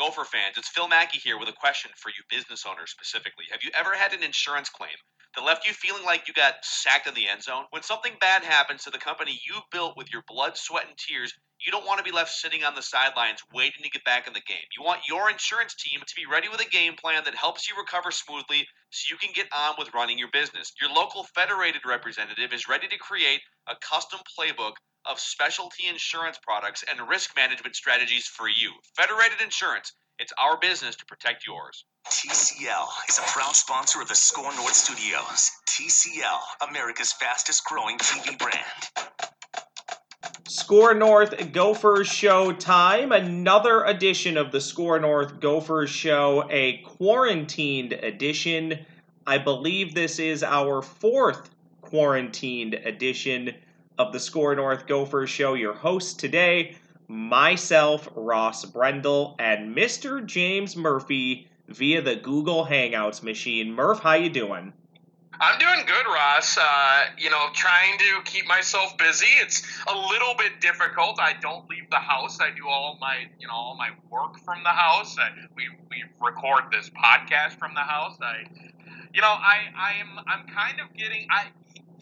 Gopher fans, it's Phil Mackey here with a question for you business owners specifically. Have you ever had an insurance claim that left you feeling like you got sacked in the end zone? When something bad happens to the company you built with your blood, sweat, and tears, you don't want to be left sitting on the sidelines waiting to get back in the game. You want your insurance team to be ready with a game plan that helps you recover smoothly so you can get on with running your business. Your local federated representative is ready to create a custom playbook of specialty insurance products and risk management strategies for you. Federated Insurance, it's our business to protect yours. TCL is a proud sponsor of the Score North Studios. TCL, America's fastest growing TV brand. Score North Gophers Show time. Another edition of the Score North Gophers Show, a quarantined edition. I believe this is our fourth quarantined edition of the Score North Gophers show. Your host today, myself, Ross Brendel, and Mr. James Murphy via the Google Hangouts machine. Murph, how you doing? I'm doing good, Ross. Uh, you know, trying to keep myself busy. It's a little bit difficult. I don't leave the house. I do all my, you know, all my work from the house. I, we we record this podcast from the house. I, you know, I I'm I'm kind of getting. I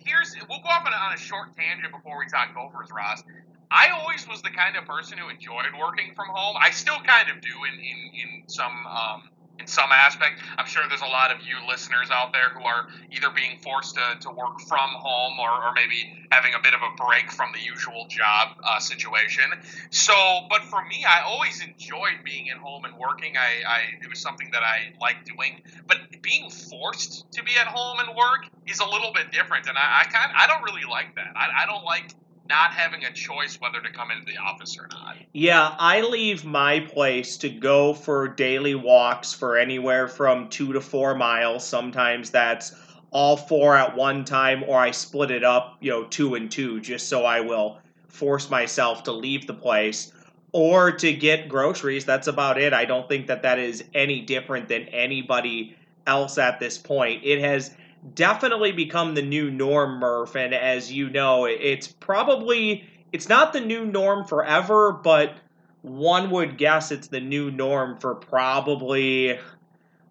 here's we'll go off on a, on a short tangent before we talk Gophers, Ross. I always was the kind of person who enjoyed working from home. I still kind of do in in, in some um, in some aspect. I'm sure there's a lot of you listeners out there who are either being forced to, to work from home or, or maybe having a bit of a break from the usual job uh, situation. So, but for me, I always enjoyed being at home and working. I, I it was something that I liked doing. But being forced to be at home and work is a little bit different, and I, I kind I don't really like that. I, I don't like not having a choice whether to come into the office or not. Yeah, I leave my place to go for daily walks for anywhere from two to four miles. Sometimes that's all four at one time, or I split it up, you know, two and two, just so I will force myself to leave the place. Or to get groceries. That's about it. I don't think that that is any different than anybody else at this point. It has definitely become the new norm, Murph. And as you know, it's probably it's not the new norm forever, but one would guess it's the new norm for probably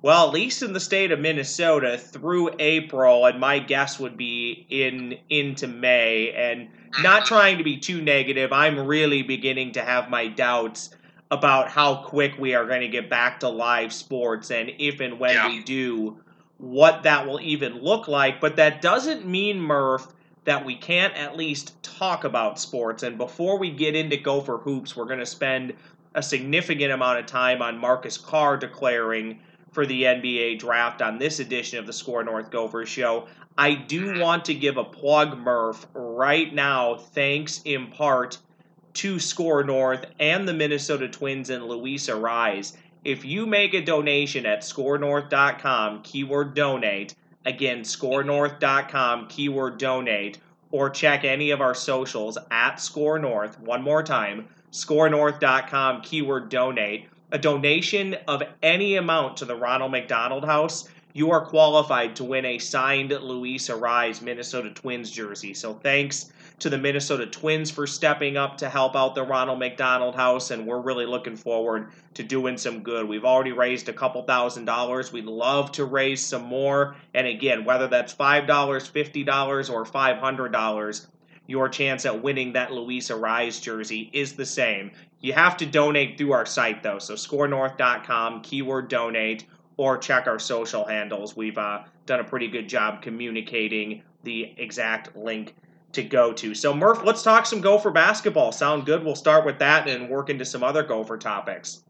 well, at least in the state of Minnesota through April, and my guess would be in into May. And not trying to be too negative, I'm really beginning to have my doubts about how quick we are going to get back to live sports and if and when Yeah. we do, what that will even look like. But that doesn't mean, Murph, that we can't at least talk about sports. And before we get into Gopher Hoops, we're going to spend a significant amount of time on Marcus Carr declaring for the NBA draft on this edition of the Score North Gophers show. I do want to give a plug, Murph, right now, thanks in part to Score North and the Minnesota Twins and Luis Arraez. If you make a donation at scorenorth.com, keyword donate, again, scorenorth.com, keyword donate, or check any of our socials at Score North, one more time, scorenorth.com, keyword donate, a donation of any amount to the Ronald McDonald House, you are qualified to win a signed Luis Arraez Minnesota Twins jersey. So thanks to the Minnesota Twins for stepping up to help out the Ronald McDonald House, and we're really looking forward to doing some good. We've already raised a couple thousand dollars. We'd love to raise some more. And again, whether that's $5, $50, or $500, your chance at winning that Luis Arraez jersey is the same. You have to donate through our site, though. So scorenorth.com, keyword donate, or check our social handles. We've uh, done a pretty good job communicating the exact link to go to. So, Murph, let's talk some Gopher basketball. Sound good? We'll start with that and work into some other Gopher topics.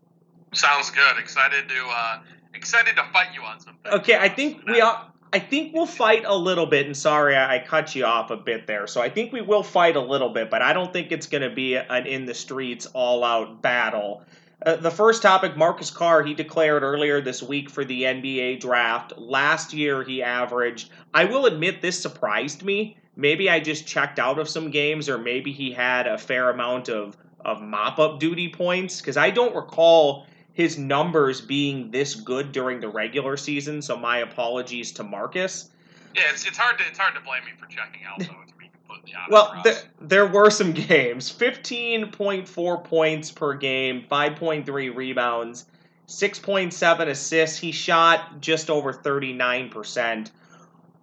Sounds good. Excited to uh, excited to fight you on something. Okay, I think we are. I think we'll fight a little bit, and sorry I, I cut you off a bit there. So I think we will fight a little bit, but I don't think it's going to be an in the streets, all out battle. Uh, the first topic, Marcus Carr, he declared earlier this week for the NBA draft. Last year, he averaged, I will admit this surprised me. Maybe I just checked out of some games, or maybe he had a fair amount of, of mop up duty points, because I don't recall his numbers being this good during the regular season. So my apologies to Marcus. Yeah, it's, it's hard to it's hard to blame me for checking out though. To be completely honest. Well, Ross. th- there were some games 15.4 points per game, 5.3 rebounds, 6.7 assists. He shot just over 39%.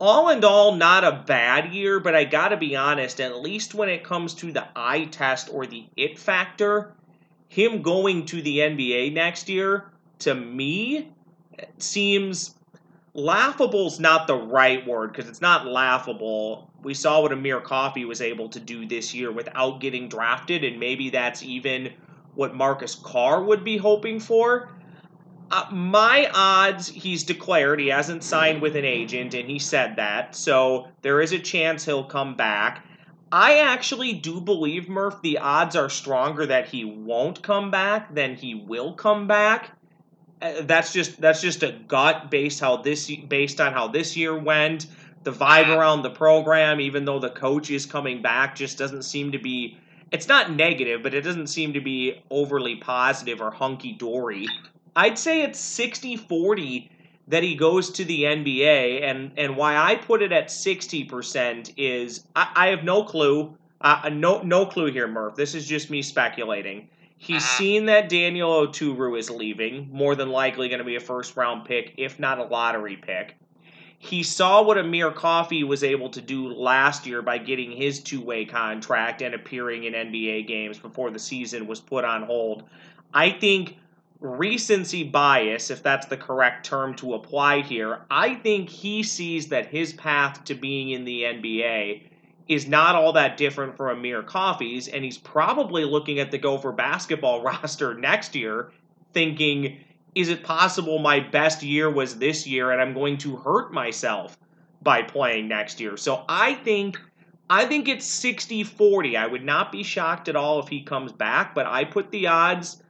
All in all, not a bad year, but I gotta be honest, at least when it comes to the eye test or the it factor, him going to the NBA next year, to me, seems laughable is not the right word because it's not laughable. We saw what Amir Coffey was able to do this year without getting drafted, and maybe that's even what Marcus Carr would be hoping for. Uh, my odds, he's declared he hasn't signed with an agent, and he said that, so there is a chance he'll come back. I actually do believe Murph. The odds are stronger that he won't come back than he will come back. Uh, that's just that's just a gut based how this based on how this year went. The vibe around the program, even though the coach is coming back, just doesn't seem to be. It's not negative, but it doesn't seem to be overly positive or hunky dory. I'd say it's 60 40 that he goes to the NBA, and, and why I put it at 60% is I, I have no clue. Uh, no, no clue here, Murph. This is just me speculating. He's uh-huh. seen that Daniel Oturu is leaving, more than likely going to be a first round pick, if not a lottery pick. He saw what Amir Coffey was able to do last year by getting his two way contract and appearing in NBA games before the season was put on hold. I think recency bias, if that's the correct term to apply here, I think he sees that his path to being in the NBA is not all that different from Amir Coffey's, and he's probably looking at the Gopher basketball roster next year thinking, is it possible my best year was this year and I'm going to hurt myself by playing next year? So I think I think it's 60-40. I would not be shocked at all if he comes back, but I put the odds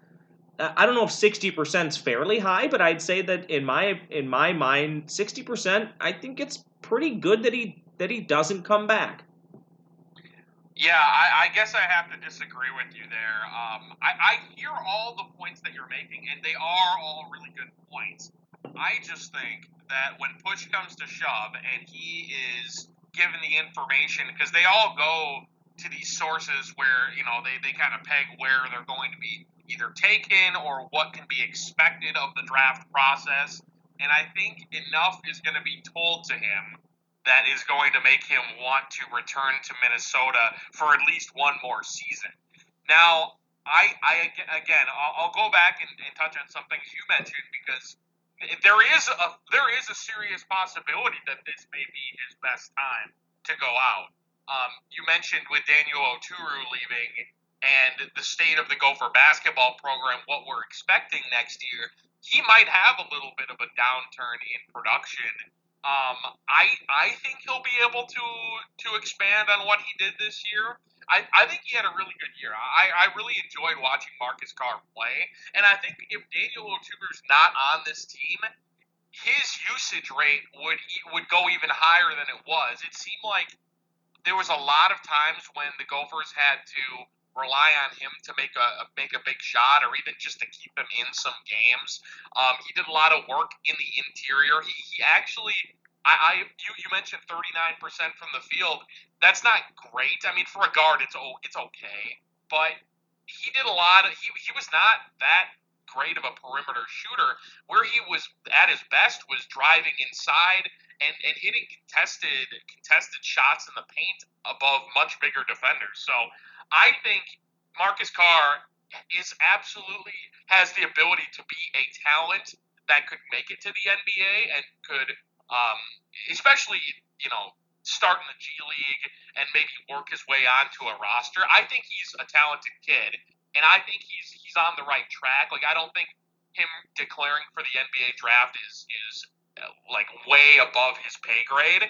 I don't know if 60% is fairly high, but I'd say that in my in my mind 60% I think it's pretty good that he that he doesn't come back. Yeah, I, I, guess I have to disagree with you there. Um, I, I hear all the points that you're making, and they are all really good points. I just think that when push comes to shove and he is given the information, because they all go to these sources where, you know, they, they kind of peg where they're going to be either taken or what can be expected of the draft process. And I think enough is going to be told to him that is going to make him want to return to Minnesota for at least one more season. Now, I, I again, I'll, I'll go back and, and touch on some things you mentioned because there is a there is a serious possibility that this may be his best time to go out. Um, you mentioned with Daniel Oturu leaving and the state of the Gopher basketball program, what we're expecting next year, he might have a little bit of a downturn in production um, I I think he'll be able to to expand on what he did this year. I, I think he had a really good year. I, I really enjoyed watching Marcus Carr play, and I think if Daniel Oturu's not on this team, his usage rate would would go even higher than it was. It seemed like there was a lot of times when the Gophers had to rely on him to make a make a big shot or even just to keep him in some games. Um, he did a lot of work in the interior. He, he actually, I, I you, you mentioned 39% from the field. That's not great. I mean, for a guard, it's it's okay, but he did a lot. Of, he he was not that great of a perimeter shooter. Where he was at his best was driving inside and, and hitting contested contested shots in the paint above much bigger defenders. So I think Marcus Carr is absolutely has the ability to be a talent that could make it to the NBA and could, um, especially you know, start in the G League and maybe work his way onto a roster. I think he's a talented kid, and I think he's he's on the right track. Like I don't think him declaring for the NBA draft is is uh, like way above his pay grade.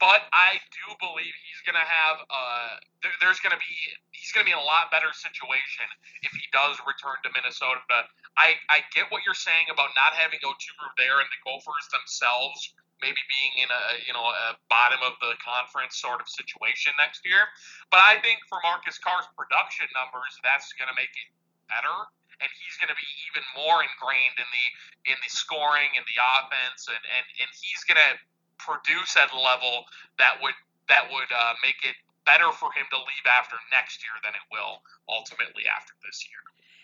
But I do believe he's to have. Uh, there, there's to be. He's to be in a lot better situation if he does return to Minnesota. But I, I get what you're saying about not having Oturu there and the Gophers themselves maybe being in a you know a bottom of the conference sort of situation next year. But I think for Marcus Carr's production numbers, that's going to make it better, and he's going to be even more ingrained in the in the scoring and the offense, and and and he's going to produce at a level that would that would uh, make it better for him to leave after next year than it will ultimately after this year.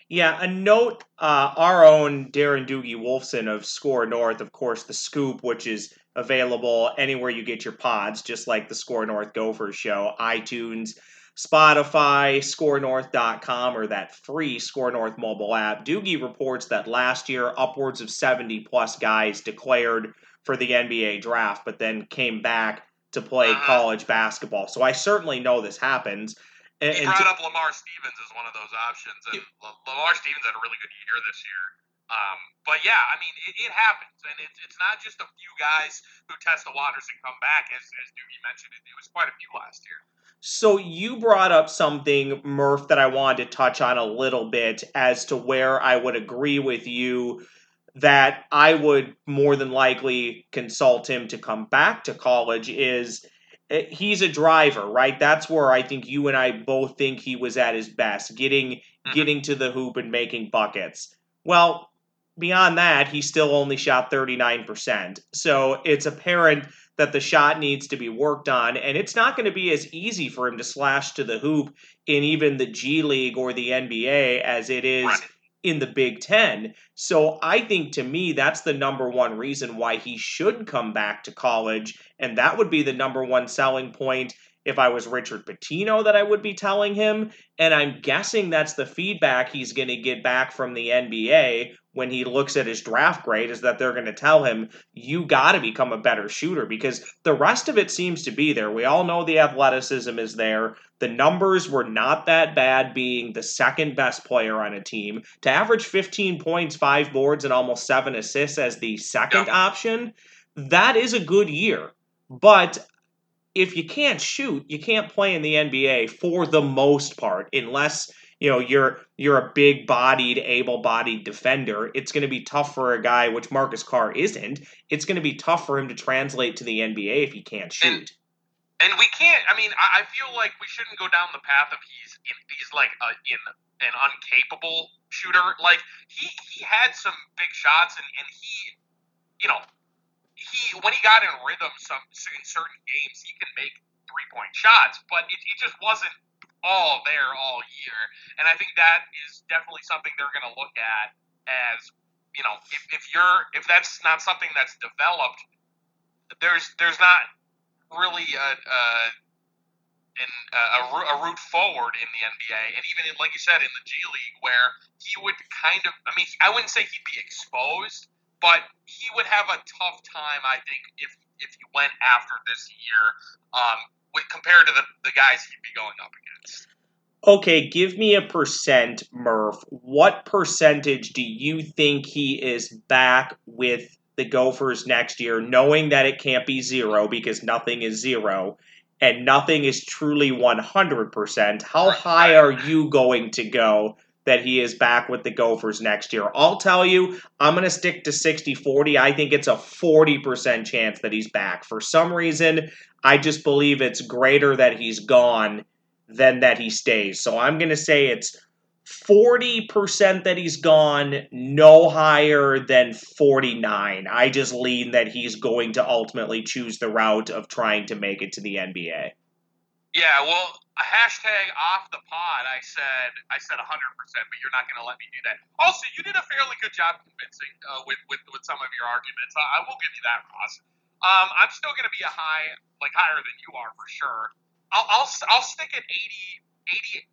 Yeah, a note. Uh, our own Darren Doogie Wolfson of Score North, of course, the Scoop, which is available anywhere you get your pods, just like the Score North Gophers show, iTunes, Spotify, ScoreNorth.com, or that free Score North mobile app. Doogie reports that last year, upwards of 70 plus guys declared for the NBA draft, but then came back to play Uh-huh. college basketball. So I certainly know this happens. And, He and to- up Lamar Stevens as one of those options, and L- Lamar Stevens had a really good year this year. Um, but yeah, I mean, it, it happens, and it's it's not just a few guys who test the waters and come back, as as Doogie mentioned. It, it was quite a few last year. So you brought up something, Murph, that I wanted to touch on a little bit as to where I would agree with you that I would more than likely consult him to come back to college is eh, he's a driver, right? That's where I think you and I both think he was at his best, getting Mhm. getting to the hoop and making buckets. Well, beyond that, he still only shot 39%. So it's apparent that the shot needs to be worked on, and it's not going to be as easy for him to slash to the hoop in even the G League or the NBA as it is Right. in the Big Ten. So I think to me, that's the number one reason why he should come back to college, and that would be the number one selling point if I was Richard Pitino that I would be telling him. And I'm guessing that's the feedback he's going to get back from the NBA when he looks at his draft grade is that they're going to tell him, you got to become a better shooter because the rest of it seems to be there. We all know the athleticism is there. The numbers were not that bad, being the second best player on a team. To average 15 points, five boards, and almost seven assists as the second Yeah. option, that is a good year. But if you can't shoot, you can't play in the NBA for the most part, unless you know you're you're a big bodied, able bodied defender. It's going to be tough for a guy, which Marcus Carr isn't. It's going to be tough for him to translate to the NBA if he can't shoot. And we can't. I mean, I, feel like we shouldn't go down the path of he's in, he's like a, in an uncapable shooter. Like he he had some big shots, and and he, you know, he when he got in rhythm, some in certain games he can make three point shots, but it, it just wasn't all there all year. And I think that is definitely something they're going to look at as you know, if, if you're if that's not something that's developed, there's there's not really a, a, an, a, a route forward in the NBA, and even in, like you said in the G League, where he would kind of, I mean, I wouldn't say he'd be exposed, but he would have a tough time, I think, if if he went after this year, um, with compared to the the guys he'd be going up against. Okay, give me a percent, Murph. What percentage do you think he is back with the Gophers next year, knowing that it can't be zero because nothing is zero and nothing is truly 100%? How Right, high are you going to go that he is back with the Gophers next year? I'll tell you, I'm going to stick to 60 40. I think it's a 40% chance that he's back. For some reason, I just believe it's greater that he's gone than that he stays. So I'm going to say it's 40% that he's gone, no higher than 49. I just lean that he's going to ultimately choose the route of trying to make it to the NBA. Yeah, well, hashtag off the pod. I said I said 100, percent but you're not going to let me do that. Also, you did a fairly good job convincing uh, with, with with some of your arguments. I, I will give you that, Ross. Um, I'm still going to be a high, like higher than you are for sure. I'll I'll, I'll stick at 80, 80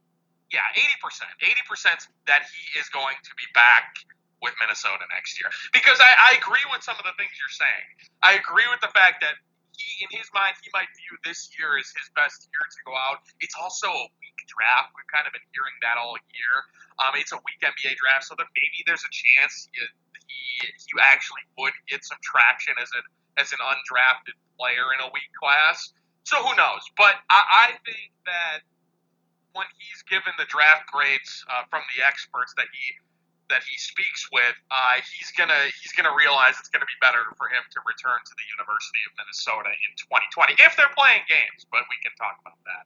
yeah, 80 percent, 80 percent that he is going to be back with Minnesota next year. Because I, I agree with some of the things you're saying. I agree with the fact that he, in his mind, he might view this year as his best year to go out. It's also a weak draft. We've kind of been hearing that all year. Um, it's a weak NBA draft, so that maybe there's a chance he, he, he actually would get some traction as an as an undrafted player in a weak class. So who knows? But I, I think that when he's given the draft grades uh, from the experts that he that he speaks with, uh, he's gonna he's gonna realize it's gonna be better for him to return to the University of Minnesota in 2020 if they're playing games. But we can talk about that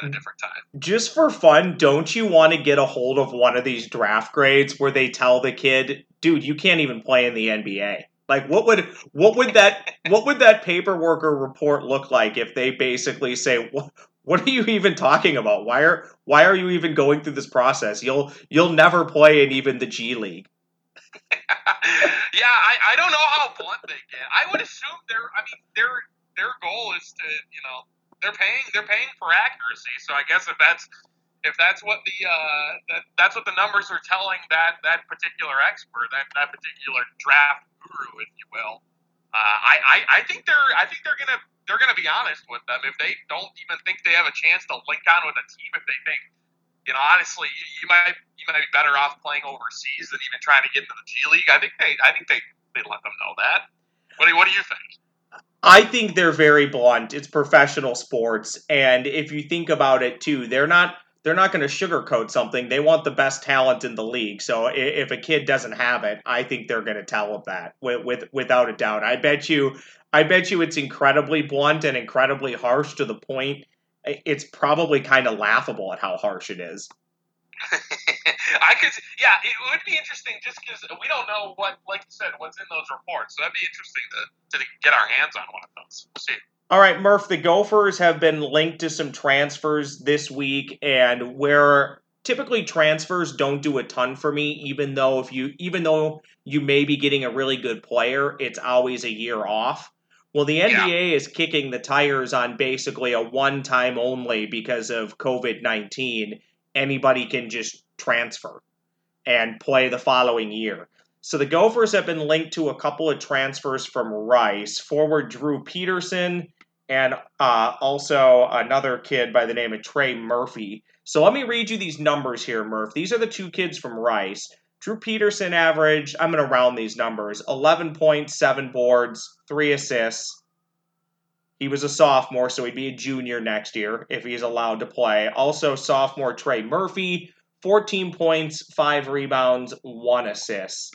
at a different time. Just for fun, don't you want to get a hold of one of these draft grades where they tell the kid, "Dude, you can't even play in the NBA." Like what would what would that what would that paperwork or report look like if they basically say what are you even talking about? Why are why are you even going through this process? You'll you'll never play in even the G League. yeah, I, I don't know how blunt they get. I would assume their I mean their their goal is to you know they're paying they're paying for accuracy. So I guess if that's if that's what the uh, that, that's what the numbers are telling that that particular expert that that particular draft guru, if you will, uh, I, I I think they're I think they're gonna they're gonna be honest with them if they don't even think they have a chance to link on with a team if they think you know, honestly, you, you might you might be better off playing overseas than even trying to get into the G League. I think they I think they they let them know that. What do, what do you think? I think they're very blunt. It's professional sports, and if you think about it too, they're not they're not going to sugarcoat something. They want the best talent in the league. So if a kid doesn't have it, I think they're going to tell them that with, with without a doubt. I bet you I bet you it's incredibly blunt and incredibly harsh to the point it's probably kind of laughable at how harsh it is. I could, yeah, it would be interesting just because we don't know what, like you said, what's in those reports. So that'd be interesting to, to get our hands on one of those. We'll see. All right, Murph, the Gophers have been linked to some transfers this week, and where typically transfers don't do a ton for me, even though if you even though you may be getting a really good player, it's always a year off. Well, the NBA yeah. is kicking the tires on basically a one time only because of COVID 19. Anybody can just transfer and play the following year. So the Gophers have been linked to a couple of transfers from Rice. Forward Drew Peterson and uh, also another kid by the name of Trey Murphy. So let me read you these numbers here, Murph. These are the two kids from Rice. Drew Peterson average, I'm going to round these numbers 11.7 boards, 3 assists. He was a sophomore, so he'd be a junior next year if he's allowed to play. Also, sophomore Trey Murphy, 14 points, 5 rebounds, 1 assist.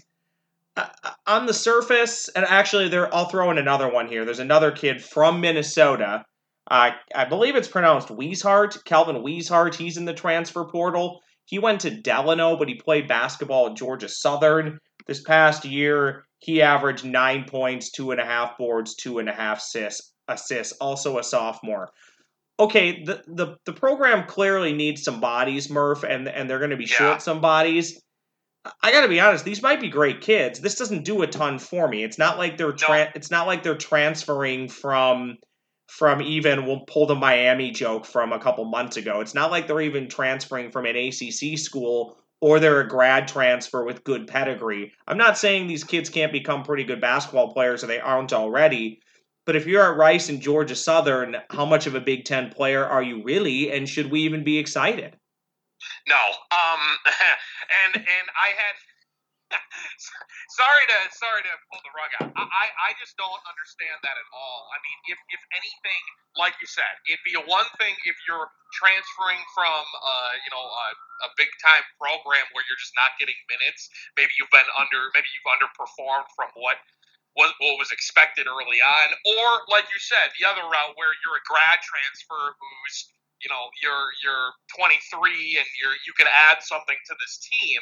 Uh, on the surface, and actually, there I'll throw in another one here. There's another kid from Minnesota. Uh, I believe it's pronounced Weishart, Calvin Weishart. He's in the transfer portal. He went to Delano, but he played basketball at Georgia Southern. This past year, he averaged nine points, two and a half boards, two and a half assists, assists also a sophomore. Okay, the, the, the program clearly needs some bodies, Murph, and, and they're going to be yeah. short some bodies. I got to be honest; these might be great kids. This doesn't do a ton for me. It's not like they're tra- no. it's not like they're transferring from from even we'll pull the Miami joke from a couple months ago. It's not like they're even transferring from an ACC school or they're a grad transfer with good pedigree. I'm not saying these kids can't become pretty good basketball players or they aren't already, but if you're at Rice and Georgia Southern, how much of a Big Ten player are you really, and should we even be excited? No, um, and and I had sorry to sorry to pull the rug out. I, I just don't understand that at all. I mean, if if anything, like you said, it'd be one thing if you're transferring from uh, you know a, a big time program where you're just not getting minutes. Maybe you've been under maybe you've underperformed from what what, what was expected early on, or like you said, the other route where you're a grad transfer who's you know you're you're 23 and you're you can add something to this team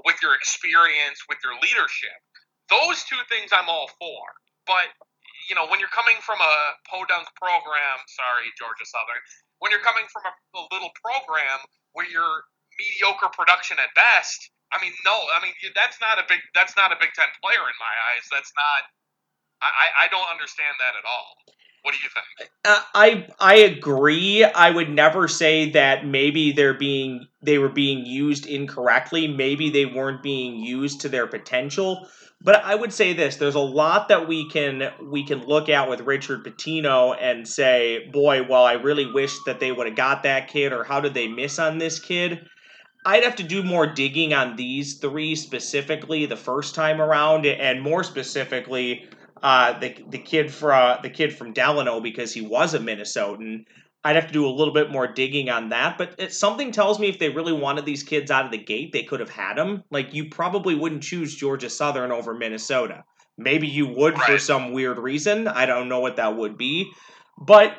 with your experience, with your leadership. Those two things I'm all for. But, you know, when you're coming from a podunk program, sorry, Georgia Southern, when you're coming from a, a little program where you're mediocre production at best, I mean, no, I mean that's not a big that's not a Big Ten player in my eyes. That's not. I, I don't understand that at all. What do you think? Uh, I I agree. I would never say that maybe they're being they were being used incorrectly. Maybe they weren't being used to their potential. But I would say this: there's a lot that we can we can look at with Richard Pitino and say, "Boy, well, I really wish that they would have got that kid," or "How did they miss on this kid?" I'd have to do more digging on these three specifically the first time around, and more specifically uh, the the kid from the kid from Delano because he was a Minnesotan. I'd have to do a little bit more digging on that, but it, something tells me if they really wanted these kids out of the gate, they could have had them. Like you probably wouldn't choose Georgia Southern over Minnesota. Maybe you would right. for some weird reason. I don't know what that would be, but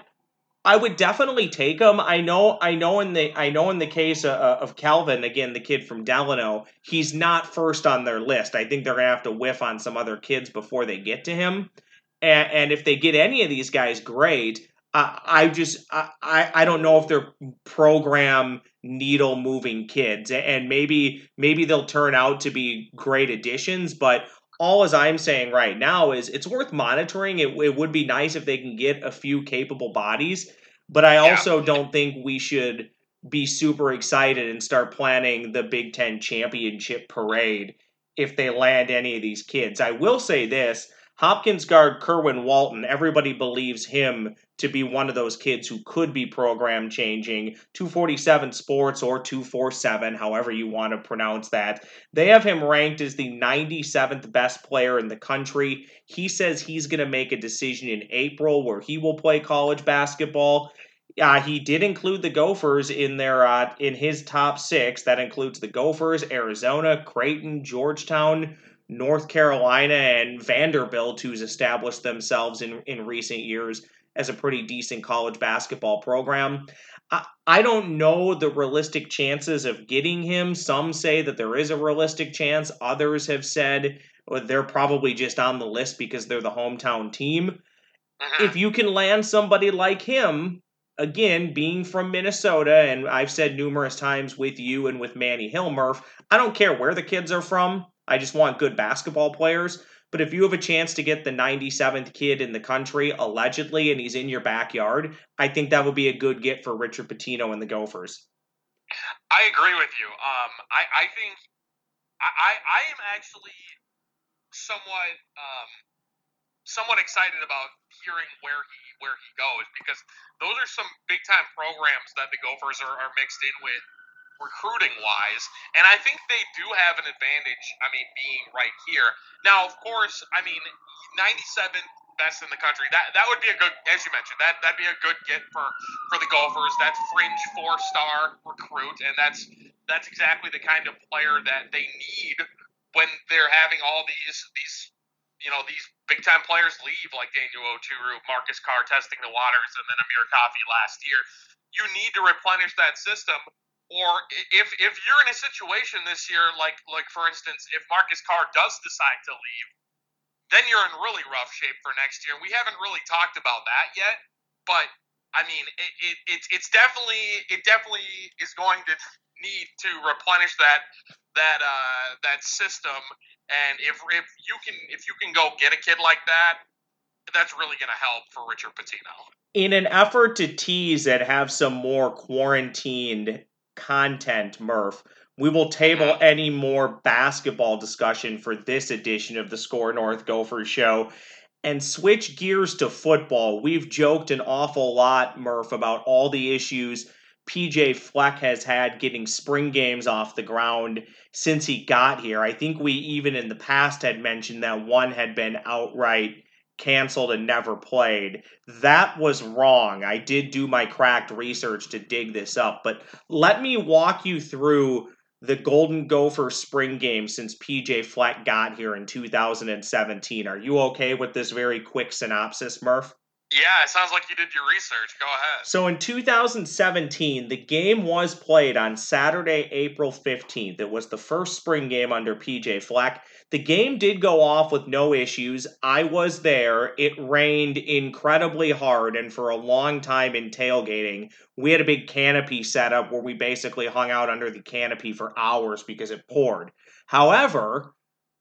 I would definitely take him. I know, I know in the, I know in the case of, of Calvin, again, the kid from Delano, he's not first on their list. I think they're gonna have to whiff on some other kids before they get to him. And, and if they get any of these guys, great. I, I just I, I don't know if they're program needle moving kids and maybe maybe they'll turn out to be great additions but all as i'm saying right now is it's worth monitoring it, it would be nice if they can get a few capable bodies but i also yeah. don't think we should be super excited and start planning the big ten championship parade if they land any of these kids i will say this Hopkins guard Kerwin Walton, everybody believes him to be one of those kids who could be program changing. 247 Sports or 247, however you want to pronounce that. They have him ranked as the 97th best player in the country. He says he's going to make a decision in April where he will play college basketball. Uh, he did include the Gophers in their uh, in his top six. That includes the Gophers, Arizona, Creighton, Georgetown, North Carolina and Vanderbilt, who's established themselves in, in recent years as a pretty decent college basketball program. I, I don't know the realistic chances of getting him. Some say that there is a realistic chance. Others have said they're probably just on the list because they're the hometown team. Uh-huh. If you can land somebody like him, again, being from Minnesota, and I've said numerous times with you and with Manny Hill, Murph, I don't care where the kids are from. I just want good basketball players. But if you have a chance to get the 97th kid in the country, allegedly, and he's in your backyard, I think that would be a good get for Richard Pitino and the Gophers. I agree with you. Um, I, I think I, I am actually somewhat um, somewhat excited about hearing where he where he goes because those are some big time programs that the Gophers are, are mixed in with recruiting wise. And I think they do have an advantage, I mean, being right here. Now, of course, I mean, 97th best in the country. That that would be a good, as you mentioned, that that'd be a good get for for the golfers. That fringe four star recruit, and that's that's exactly the kind of player that they need when they're having all these these you know these big time players leave, like Daniel Oturu, Marcus Carr testing the waters, and then Amir Coffey last year. You need to replenish that system or if if you're in a situation this year, like like for instance, if Marcus Carr does decide to leave, then you're in really rough shape for next year. We haven't really talked about that yet, but I mean, it, it, it's it's definitely it definitely is going to need to replenish that that uh, that system. And if if you can if you can go get a kid like that, that's really going to help for Richard Pitino. In an effort to tease and have some more quarantined content, Murph, we will table any more basketball discussion for this edition of the Score North Gophers show and switch gears to football. We've joked an awful lot, Murph, about all the issues PJ Fleck has had getting spring games off the ground since he got here. I think we even in the past had mentioned that one had been outright canceled and never played. That was wrong. I did do my cracked research to dig this up, but let me walk you through the Golden Gopher spring game since PJ Fleck got here in 2017. Are you okay with this very quick synopsis, Murph? Yeah, it sounds like you did your research. Go ahead. So in 2017, the game was played on Saturday, April 15th. It was the first spring game under PJ Fleck. The game did go off with no issues. I was there. It rained incredibly hard, and for a long time in tailgating, we had a big canopy set up where we basically hung out under the canopy for hours because it poured. However,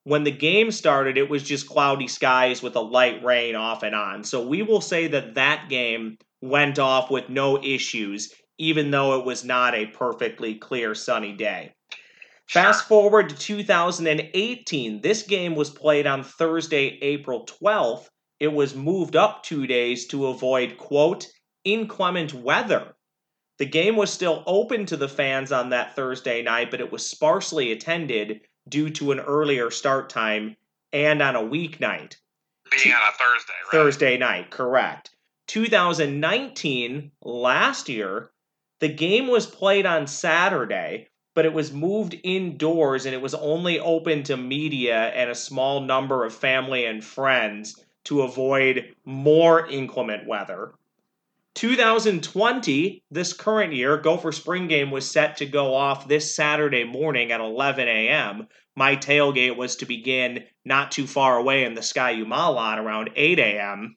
when the game started, it was just cloudy skies with a light rain off and on. So we will say that that game went off with no issues, even though it was not a perfectly clear sunny day. Fast forward to 2018. This game was played on Thursday, April 12th. It was moved up two days to avoid, quote, inclement weather. The game was still open to the fans on that Thursday night, but it was sparsely attended due to an earlier start time and on a weeknight. Being on a Thursday, right? Thursday night, correct. 2019, last year, the game was played on Saturday, but it was moved indoors and it was only open to media and a small number of family and friends to avoid more inclement weather. 2020, this current year, Gopher Spring Game was set to go off this Saturday morning at 11 a.m. My tailgate was to begin not too far away in the Ski-U-Mah lot around 8 a.m.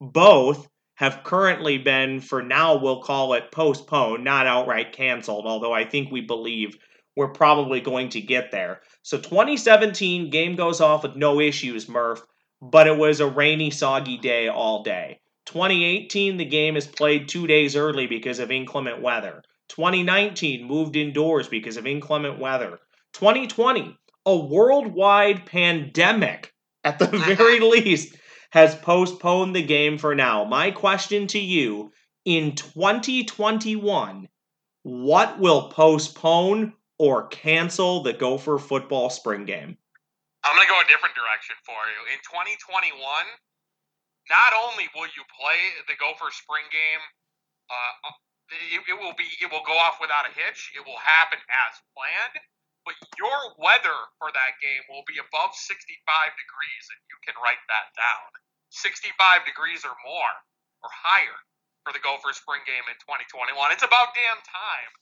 Both have currently been, for now, we'll call it postponed, not outright canceled, although I think we believe we're probably going to get there. So 2017 game goes off with no issues, Murph, but it was a rainy, soggy day all day. 2018 the game is played 2 days early because of inclement weather. 2019 moved indoors because of inclement weather. 2020 a worldwide pandemic at the uh-huh. very least has postponed the game for now. My question to you in 2021 what will postpone or cancel the Gopher football spring game? I'm going to go a different direction for you. In 2021, not only will you play the Gopher spring game, uh, it, it will be it will go off without a hitch. It will happen as planned, but your weather for that game will be above 65 degrees, and you can write that down. 65 degrees or more or higher for the Gopher spring game in 2021. It's about damn time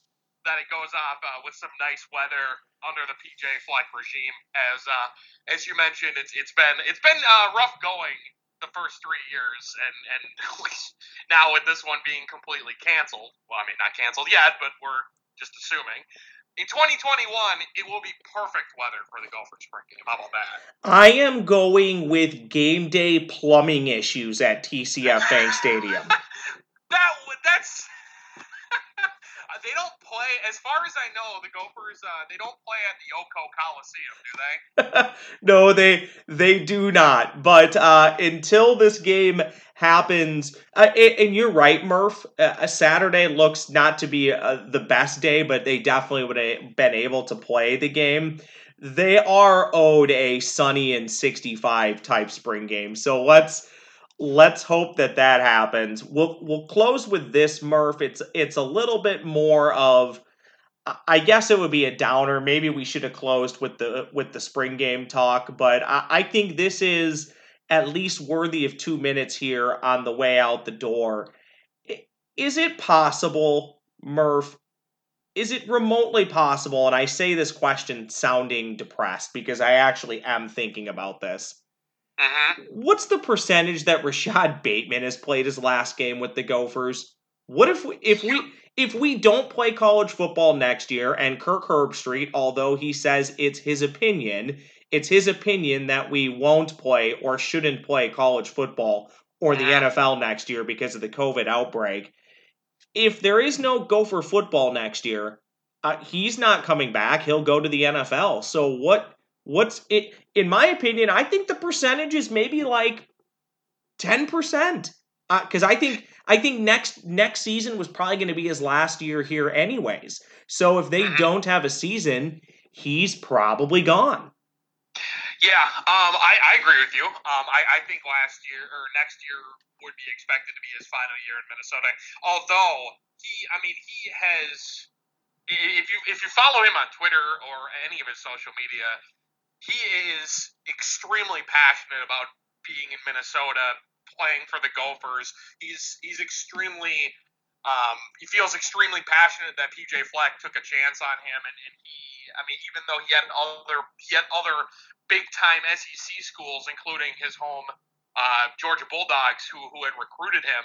that it goes off uh, with some nice weather under the PJ Fleck regime. As uh, as you mentioned, it's it's been it's been uh, rough going the first three years, and and now with this one being completely canceled. Well, I mean not canceled yet, but we're just assuming. In 2021, it will be perfect weather for the Gopher spring game. How about that? I am going with game day plumbing issues at TCF Bank Stadium. that that's they don't play, as far as I know, the Gophers uh, they don't play at the O.co Coliseum, do they? no, they they do not. But uh, until this game happens, uh, and you're right, Murph. A Saturday looks not to be uh, the best day, but they definitely would have been able to play the game. They are owed a sunny and 65 type spring game. So let's let's hope that that happens. We'll we'll close with this, Murph. It's it's a little bit more of, I guess it would be a downer. Maybe we should have closed with the with the spring game talk, but I, I think this is at least worthy of two minutes here on the way out the door. Is it possible, Murph? Is it remotely possible? And I say this question sounding depressed because I actually am thinking about this Mm-hmm. What's the percentage that Rashod Bateman has played his last game with the Gophers? What if we, if we if we don't play college football next year and Kirk Herbstreit, although he says it's his opinion, it's his opinion that we won't play or shouldn't play college football or the Mm-hmm. NFL next year because of the COVID outbreak. If there is no Gopher football next year, uh, he's not coming back. He'll go to the NFL. So what What's it? In my opinion, I think the percentage is maybe like ten percent. Because I think I think next next season was probably going to be his last year here, anyways. So if they Mhm. don't have a season, he's probably gone. Yeah, um, I, I agree with you. Um, I, I think last year or next year would be expected to be his final year in Minnesota. Although he, I mean, he has. If you if you follow him on Twitter or any of his social media, he is extremely passionate about being in Minnesota, playing for the Gophers. He's he's extremely um, he feels extremely passionate that PJ Fleck took a chance on him, and, and he, I mean, even though he had other he had other big time SEC schools, including his home uh, Georgia Bulldogs, who who had recruited him,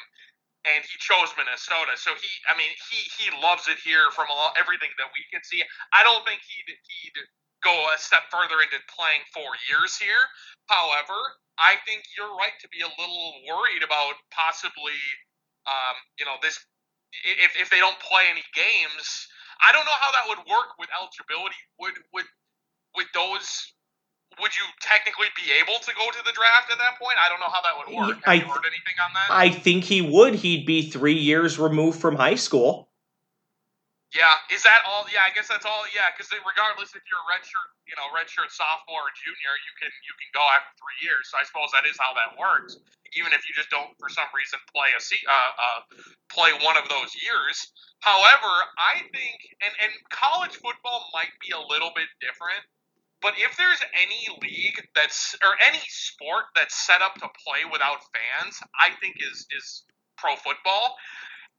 and he chose Minnesota. So he, I mean, he he loves it here from all, everything that we can see. I don't think he'd he'd go a step further into playing four years here. However, I think you're right to be a little worried about possibly, um, you know, this if if they don't play any games. I don't know how that would work with eligibility. Would would would those would you technically be able to go to the draft at that point? I don't know how that would work. Have I- you heard anything on that? I think he would. He'd be three years removed from high school. Yeah, is that all? Yeah, I guess that's all. Yeah, because regardless if you're a redshirt, you know, redshirt sophomore or junior, you can you can go after three years. So I suppose that is how that works. Even if you just don't, for some reason, play a uh, uh, play one of those years. However, I think, and and college football might be a little bit different. But if there's any league that's or any sport that's set up to play without fans, I think is is pro football.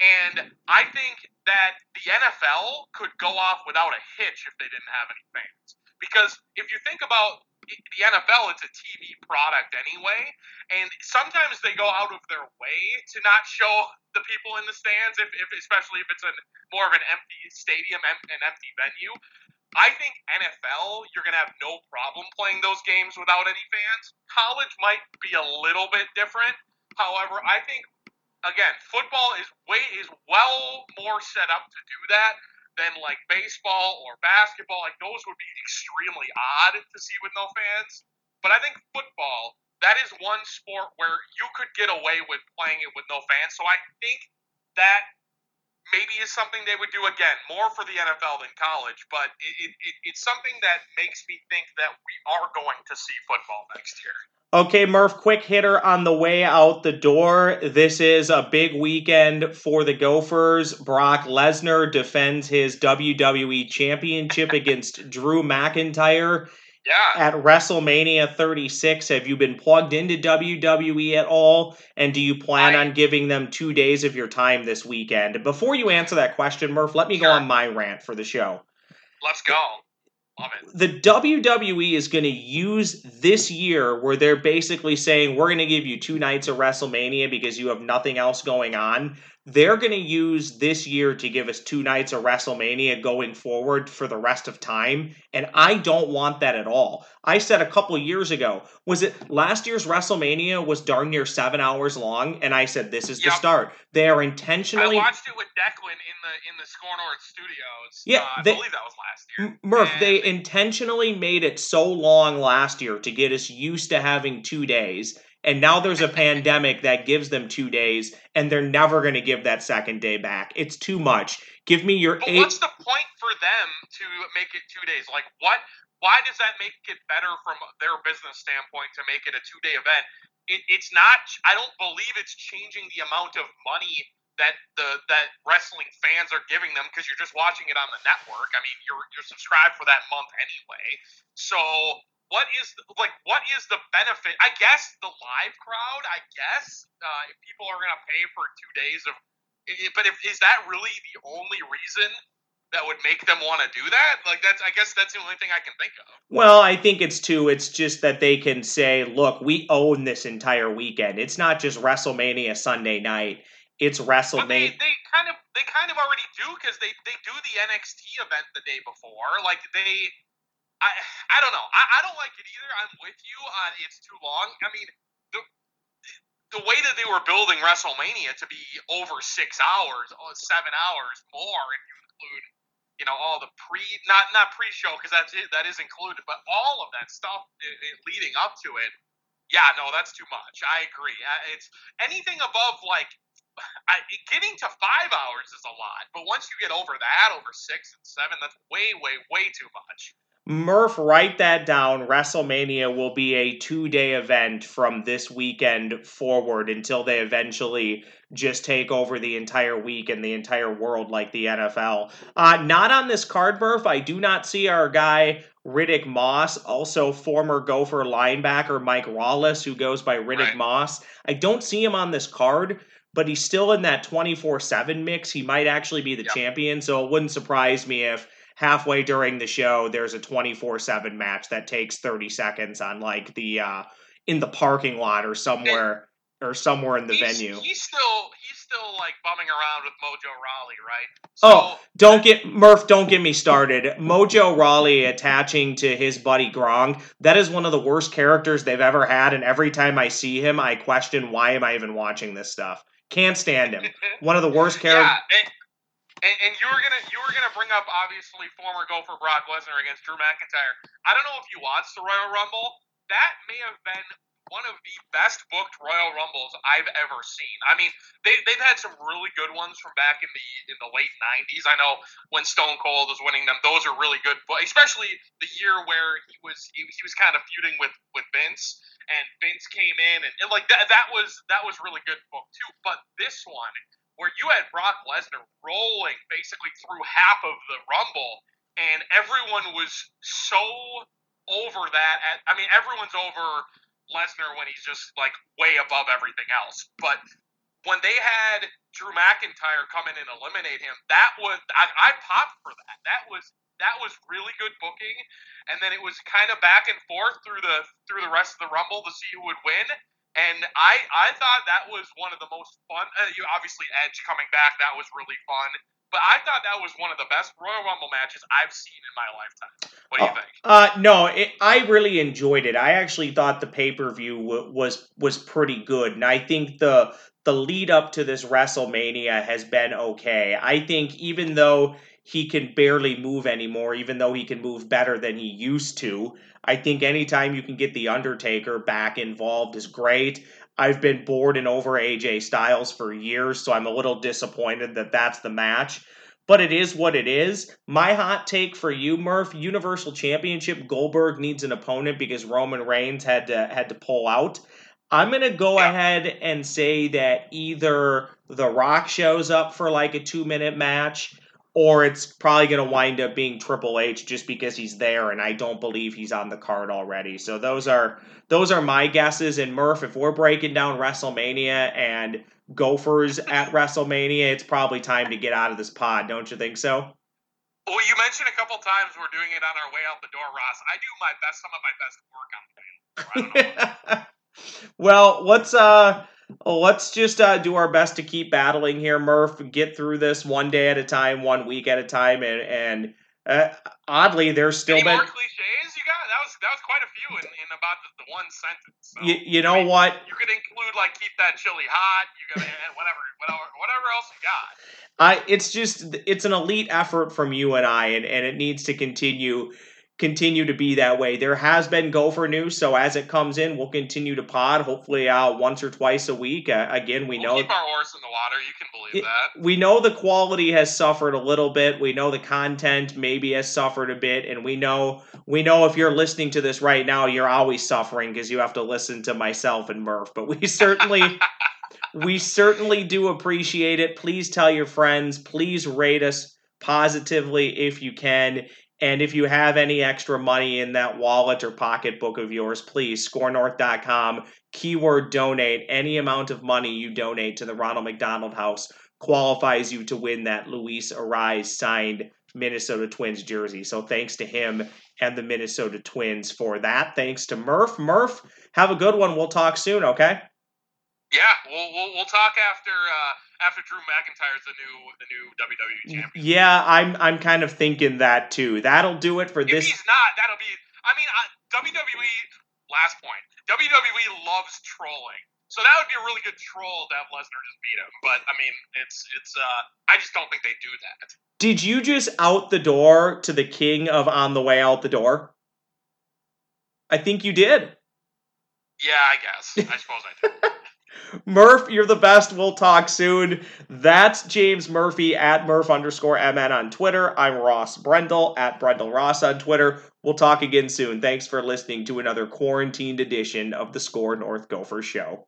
And I think that the NFL could go off without a hitch if they didn't have any fans. because if you think about the NFL, it's a TV product anyway, and sometimes they go out of their way to not show the people in the stands, if, if especially if it's a more of an empty stadium, an empty venue. I think NFL, you're going to have no problem playing those games without any fans. College might be a little bit different. However, I think again, football is way is well more set up to do that than like baseball or basketball. Like those would be extremely odd to see with no fans. But I think football, that is one sport where you could get away with playing it with no fans. So I think that maybe is something they would do again, more for the NFL than college. But it, it, it's something that makes me think that we are going to see football next year. Okay, Murph, quick hitter on the way out the door. This is a big weekend for the Gophers. Brock Lesnar defends his WWE Championship against Drew McIntyre. Yeah. At WrestleMania 36, have you been plugged into WWE at all? And do you plan I, on giving them two days of your time this weekend? Before you answer that question, Murph, let me sure. go on my rant for the show. Let's go. The WWE is going to use this year where they're basically saying, we're going to give you two nights of WrestleMania because you have nothing else going on they're going to use this year to give us two nights of WrestleMania going forward for the rest of time. And I don't want that at all. I said a couple years ago, was it last year's WrestleMania was darn near seven hours long? And I said, this is yep. the start. They are intentionally. I watched it with Declan in the in the Score North studios. Yeah, uh, they, I believe that was last year. Murph, and they intentionally made it so long last year to get us used to having two days and now there's a pandemic that gives them two days, and they're never going to give that second day back. It's too much. Give me your but eight. What's the point for them to make it two days? Like, what? Why does that make it better from their business standpoint to make it a two day event? It, it's not. I don't believe it's changing the amount of money that the that wrestling fans are giving them because you're just watching it on the network. I mean, you're you're subscribed for that month anyway. So what is like what is the benefit? I guess the live crowd. I guess uh, if people are going to pay for two days of, but if is that really the only reason that would make them want to do that? Like that's I guess that's the only thing I can think of. Well, I think it's too. It's just that they can say, "Look, we own this entire weekend. It's not just WrestleMania Sunday night." It's WrestleMania. They, they kind of they kind of already do because they they do the NXT event the day before. Like they I I don't know. I, I don't like it either. I'm with you on it's too long. I mean, the the way that they were building WrestleMania to be over six hours, oh, seven hours more, if you include, you know, all the pre not not pre show because that's it, that is included, but all of that stuff it, it leading up to it. Yeah, no, that's too much. I agree. It's anything above like I, getting to five hours is a lot, but once you get over that, over six and seven, that's way, way, way too much. Murph, write that down. WrestleMania will be a two day event from this weekend forward until they eventually just take over the entire week and the entire world like the NFL. Uh, not on this card, Murph. I do not see our guy Riddick Moss, also former Gopher linebacker Mike Wallace, who goes by Riddick right. Moss. I don't see him on this card, but he's still in that 24 7 mix. He might actually be the yep. champion, so it wouldn't surprise me if halfway during the show there's a 24/7 match that takes 30 seconds on like the uh in the parking lot or somewhere and or somewhere in the he's, venue. He's still he's still like bumming around with Mojo Rawley, right? So, oh, don't get Murph, don't get me started. Mojo Rawley attaching to his buddy Gronk, that is one of the worst characters they've ever had and every time I see him I question why am I even watching this stuff. Can't stand him. one of the worst characters. Yeah, and, and, you were gonna you were gonna bring up obviously former Gopher Brock Lesnar against Drew McIntyre. I don't know if you watched the Royal Rumble. That may have been one of the best booked Royal Rumbles I've ever seen. I mean, they they've had some really good ones from back in the in the late '90s. I know when Stone Cold was winning them; those are really good. But especially the year where he was he, he was kind of feuding with with Vince, and Vince came in and, and like that that was that was really good book too. But this one where you had Brock Lesnar rolling basically through half of the Rumble, and everyone was so over that. At, I mean, everyone's over Lesnar when he's just like way above everything else. But when they had Drew McIntyre come in and eliminate him, that was I, I popped for that. That was that was really good booking. And then it was kind of back and forth through the through the rest of the Rumble to see who would win. And I I thought that was one of the most fun. Uh, you obviously Edge coming back that was really fun. But I thought that was one of the best Royal Rumble matches I've seen in my lifetime. What do you Oh, think? Uh, no, it, I really enjoyed it. I actually thought the pay per view w- was was pretty good, and I think the the lead up to this WrestleMania has been okay. I think even though he can barely move anymore, even though he can move better than he used to, I think anytime you can get the Undertaker back involved is great. I've been bored and over AJ Styles for years, so I'm a little disappointed that that's the match but it is what it is. My hot take for you, Murph, Universal Championship, Goldberg needs an opponent because Roman Reigns had to had to pull out. I'm gonna go Yeah. ahead and say that either The Rock shows up for like a two minute match, or it's probably gonna wind up being Triple H just because he's there, and I don't believe he's on the card already. So those are those are my guesses. And Murph, if we're breaking down WrestleMania and Gophers at WrestleMania, it's probably time to get out of this pod, don't you think so? Well, you mentioned a couple times we're doing it on our way out the door, Ross. I do my best, some of my best work on the way. out the door. I don't know. well, let's uh let's just uh, do our best to keep battling here, Murph. Get through this one day at a time, one week at a time, and and uh, oddly, there's still Any been. more cliches you got? That was that was quite a few in, in about the, the one sentence. So, You, you I know mean, what? You could include like keep that chili hot. You got whatever, whatever, whatever else you got. I it's just it's an elite effort from you and I, and, and it needs to continue continue to be that way. There has been Gopher news, so as it comes in, we'll continue to pod. Hopefully, uh, once or twice a week. Uh, again, we We'll know keep our horse in the water. You can believe It- that. we know the quality has suffered a little bit. We know the content maybe has suffered a bit, and we know we know if you're listening to this right now, you're always suffering because you have to listen to myself and Murph. But we certainly we certainly do appreciate it. Please tell your friends. Please rate us positively if you can. And if you have any extra money in that wallet or pocketbook of yours, please scorenorth.com, keyword donate. Any amount of money you donate to the Ronald McDonald House qualifies you to win that Luis Arraez signed Minnesota Twins jersey. So thanks to him and the Minnesota Twins for that. Thanks to Murph. Murph, have a good one. We'll talk soon, okay? Yeah, we'll, we'll we'll talk after uh, after Drew McIntyre's the new the new WWE champion. Yeah, I'm I'm kind of thinking that too. That'll do it for If this. he's not, that'll be. I mean, uh, WWE. Last point. WWE loves trolling, so that would be a really good troll to have Lesnar just beat him. But I mean, it's it's. uh I just don't think they do that. Did you just out the door to the king of on the way out the door? I think you did. Yeah, I guess. I suppose I do. Murph, you're the best. We'll talk soon. That's James Murphy at Murph underscore MN on Twitter. I'm Ross Brendel at Brendel Ross on Twitter. We'll talk again soon. Thanks for listening to another quarantined edition of the Score North Gopher Show.